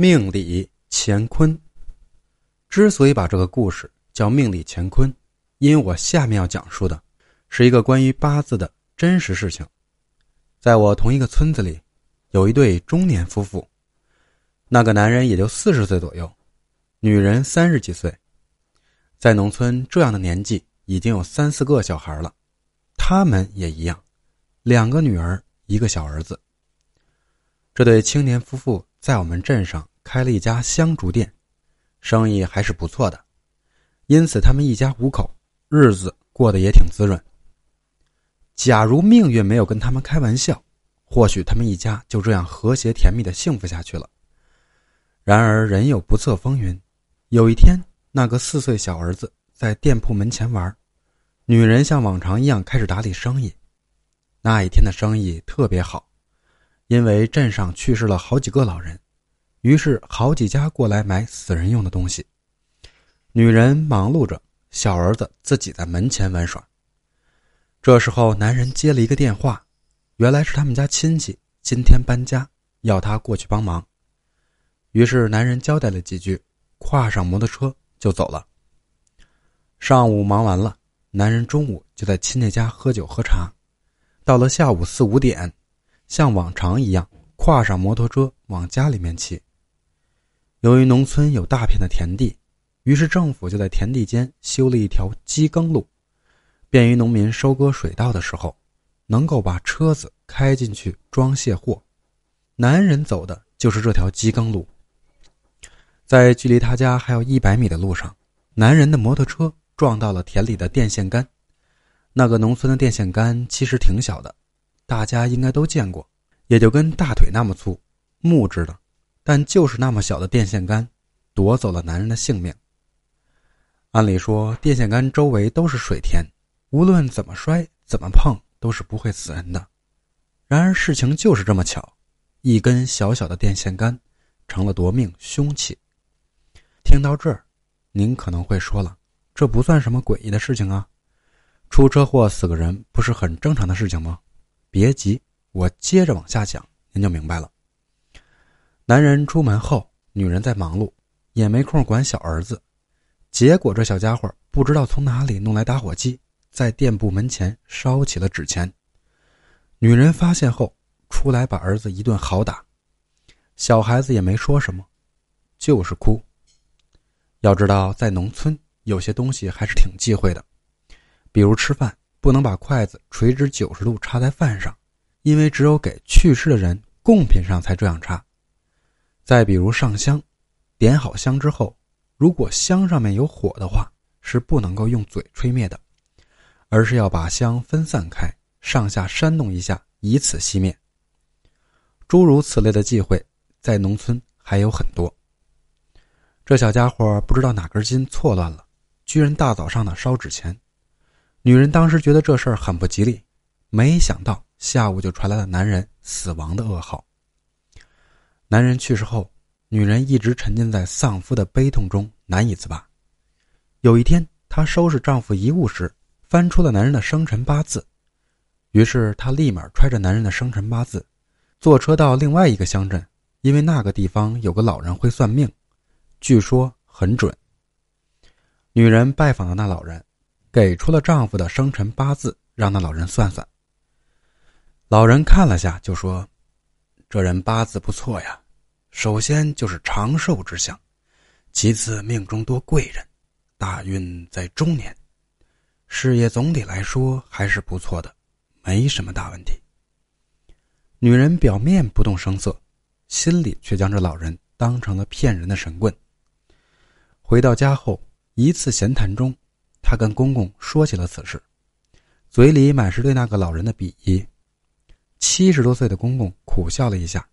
命里乾坤。之所以把这个故事叫命里乾坤，因为我下面要讲述的是一个关于八字的真实事情。在我同一个村子里，有一对中年夫妇，那个男人也就四十岁左右，女人三十几岁。在农村这样的年纪，已经有三四个小孩了。他们也一样，两个女儿，一个小儿子。这对青年夫妇。在我们镇上开了一家香烛店，生意还是不错的，因此他们一家五口日子过得也挺滋润。假如命运没有跟他们开玩笑，或许他们一家就这样和谐甜蜜的幸福下去了。然而人有不测风云，有一天，那个四岁小儿子在店铺门前玩，女人像往常一样开始打理生意。那一天的生意特别好。因为镇上去世了好几个老人，于是好几家过来买死人用的东西。女人忙碌着，小儿子自己在门前玩耍。这时候，男人接了一个电话，原来是他们家亲戚今天搬家，要他过去帮忙。于是男人交代了几句，跨上摩托车就走了。上午忙完了，男人中午就在亲戚家喝酒喝茶，到了下午四五点。像往常一样，跨上摩托车往家里面骑。由于农村有大片的田地，于是政府就在田地间修了一条机耕路，便于农民收割水稻的时候，能够把车子开进去装卸货。男人走的就是这条机耕路。在距离他家还有一百米的路上，男人的摩托车撞到了田里的电线杆。那个农村的电线杆其实挺小的。大家应该都见过，也就跟大腿那么粗，木质的，但就是那么小的电线杆，夺走了男人的性命。按理说，电线杆周围都是水田，无论怎么摔、怎么碰，都是不会死人的。然而事情就是这么巧，一根小小的电线杆，成了夺命凶器。听到这儿，您可能会说了，这不算什么诡异的事情啊，出车祸死个人不是很正常的事情吗？别急，我接着往下讲，您就明白了。男人出门后，女人在忙碌，也没空管小儿子。结果这小家伙不知道从哪里弄来打火机，在店铺门前烧起了纸钱。女人发现后，出来把儿子一顿好打。小孩子也没说什么，就是哭。要知道，在农村有些东西还是挺忌讳的，比如吃饭。不能把筷子垂直九十度插在饭上，因为只有给去世的人贡品上才这样插。再比如上香，点好香之后，如果香上面有火的话，是不能够用嘴吹灭的，而是要把香分散开，上下扇动一下，以此熄灭。诸如此类的忌讳，在农村还有很多。这小家伙不知道哪根筋错乱了，居然大早上的烧纸钱。女人当时觉得这事儿很不吉利，没想到下午就传来了男人死亡的噩耗。男人去世后，女人一直沉浸在丧夫的悲痛中难以自拔。有一天，她收拾丈夫遗物时，翻出了男人的生辰八字，于是她立马揣着男人的生辰八字，坐车到另外一个乡镇，因为那个地方有个老人会算命，据说很准。女人拜访了那老人。给出了丈夫的生辰八字，让那老人算算。老人看了下，就说：“这人八字不错呀，首先就是长寿之相，其次命中多贵人，大运在中年，事业总体来说还是不错的，没什么大问题。”女人表面不动声色，心里却将这老人当成了骗人的神棍。回到家后，一次闲谈中。他跟公公说起了此事，嘴里满是对那个老人的鄙夷。七十多岁的公公苦笑了一下，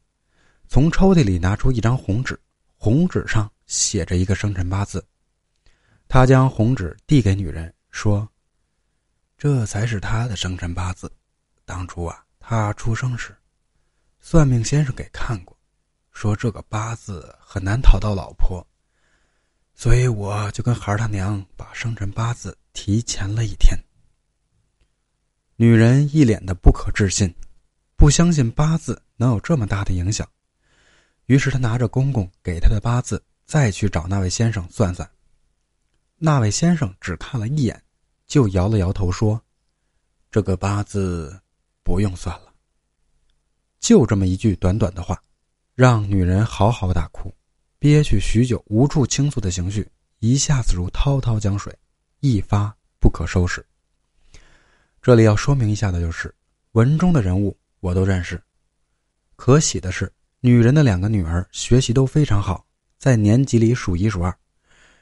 从抽屉里拿出一张红纸，红纸上写着一个生辰八字。他将红纸递给女人，说：“这才是他的生辰八字。当初啊，他出生时，算命先生给看过，说这个八字很难讨到老婆。”所以我就跟孩儿他娘把生辰八字提前了一天。女人一脸的不可置信，不相信八字能有这么大的影响，于是他拿着公公给他的八字，再去找那位先生算算。那位先生只看了一眼，就摇了摇头说：“这个八字不用算了。”就这么一句短短的话，让女人嚎嚎大哭，憋屈许久无处倾诉的情绪一下子如滔滔江水，一发不可收拾。这里要说明一下的就是，文中的人物我都认识。可喜的是，女人的两个女儿学习都非常好，在年级里数一数二，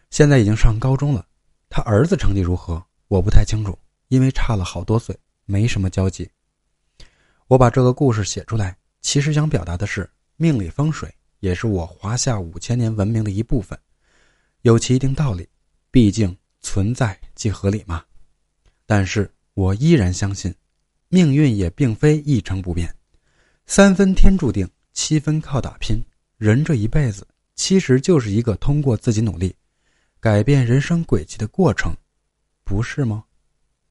现在已经上高中了。他儿子成绩如何，我不太清楚，因为差了好多岁，没什么交集。我把这个故事写出来，其实想表达的是，命理风水也是我华夏五千年文明的一部分，有其一定道理，毕竟存在即合理嘛。但是。我依然相信，命运也并非一成不变，三分天注定，七分靠打拼。人这一辈子其实就是一个通过自己努力改变人生轨迹的过程，不是吗？